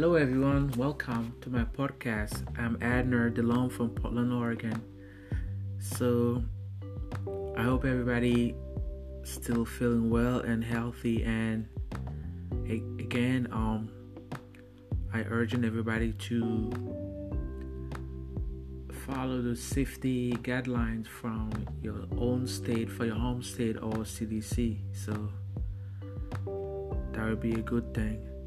Hello, everyone. Welcome to my podcast. I'm Adner Delhomme from Portland, Oregon. So, I hope everybody still feeling well and healthy. And again, um, I urge everybody to follow the safety guidelines from your own state for your home state or CDC. So that would be a good thing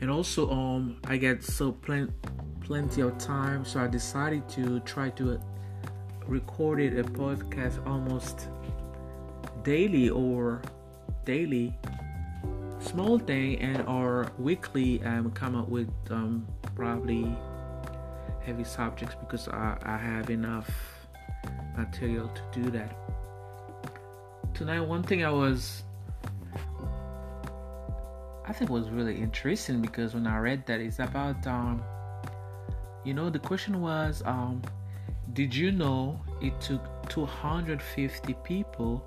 and also um I get so plen- plenty of time, so I decided to try to record a podcast almost daily or daily. Small thing and or weekly um come up with um probably heavy subjects because I, I have enough material to do that. Tonight one thing I was I think was really interesting because when I read that, it's about, um, you know, the question was, um, did you know it took 250 people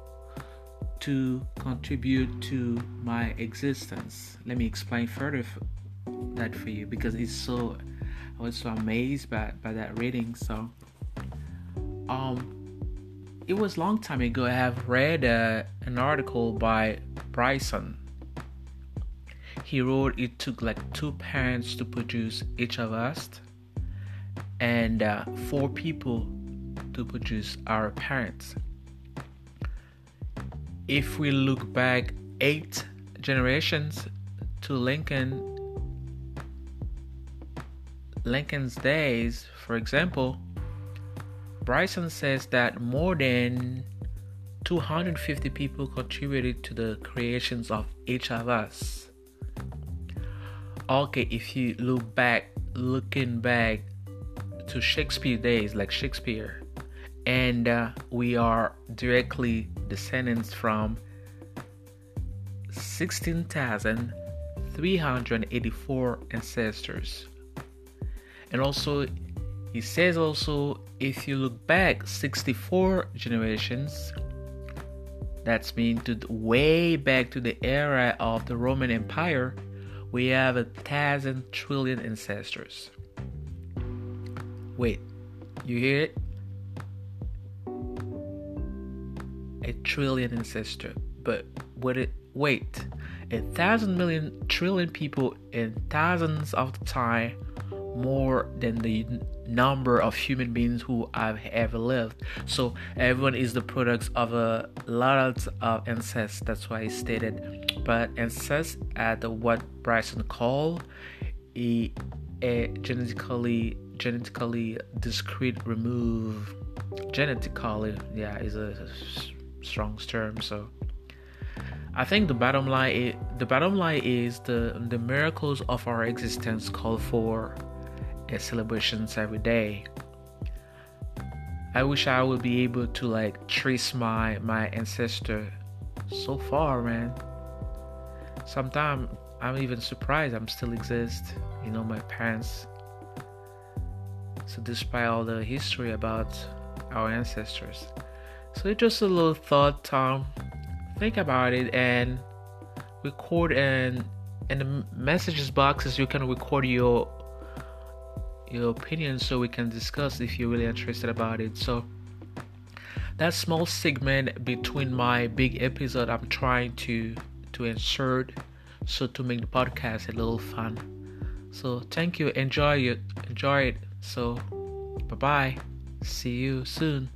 to contribute to my existence? Let me explain further f- that for you because it's so, I was so amazed by, by that reading. So, um, it was long time ago. I have read uh, an article by Bryson he wrote it took like two parents to produce each of us and uh, four people to produce our parents. If we look back eight generations to Lincoln, Lincoln's days, for example, Bryson says that more than 250 people contributed to the creations of each of us okay if you look back looking back to shakespeare days like shakespeare and uh, we are directly descendants from 16,384 ancestors. And also he says also if you look back 64 generations that's mean to way back to the era of the roman empire we have a thousand trillion ancestors. Wait, you hear it? A trillion ancestor. But what it wait, a thousand million trillion people in thousands of time more than the number of human beings who have ever lived. So everyone is the product of a lot of ancestors. That's why he stated. But ancestors at what Bryson called a, a genetically genetically discrete remove genetically yeah is a, a strong term so I think the bottom line is, the bottom line is the the miracles of our existence call for celebrations every day. I wish I would be able to like trace my my ancestor so far, man. Sometimes I'm even surprised I'm still exist. You know, my parents. So despite all the history about our ancestors, so it's just a little thought. Tom, think about it and record and in the messages boxes you can record your your opinion so we can discuss if you're really interested about it. So that small segment between my big episode I'm trying to to insert so to make the podcast a little fun. So thank you, enjoy it, enjoy it. So bye bye. See you soon.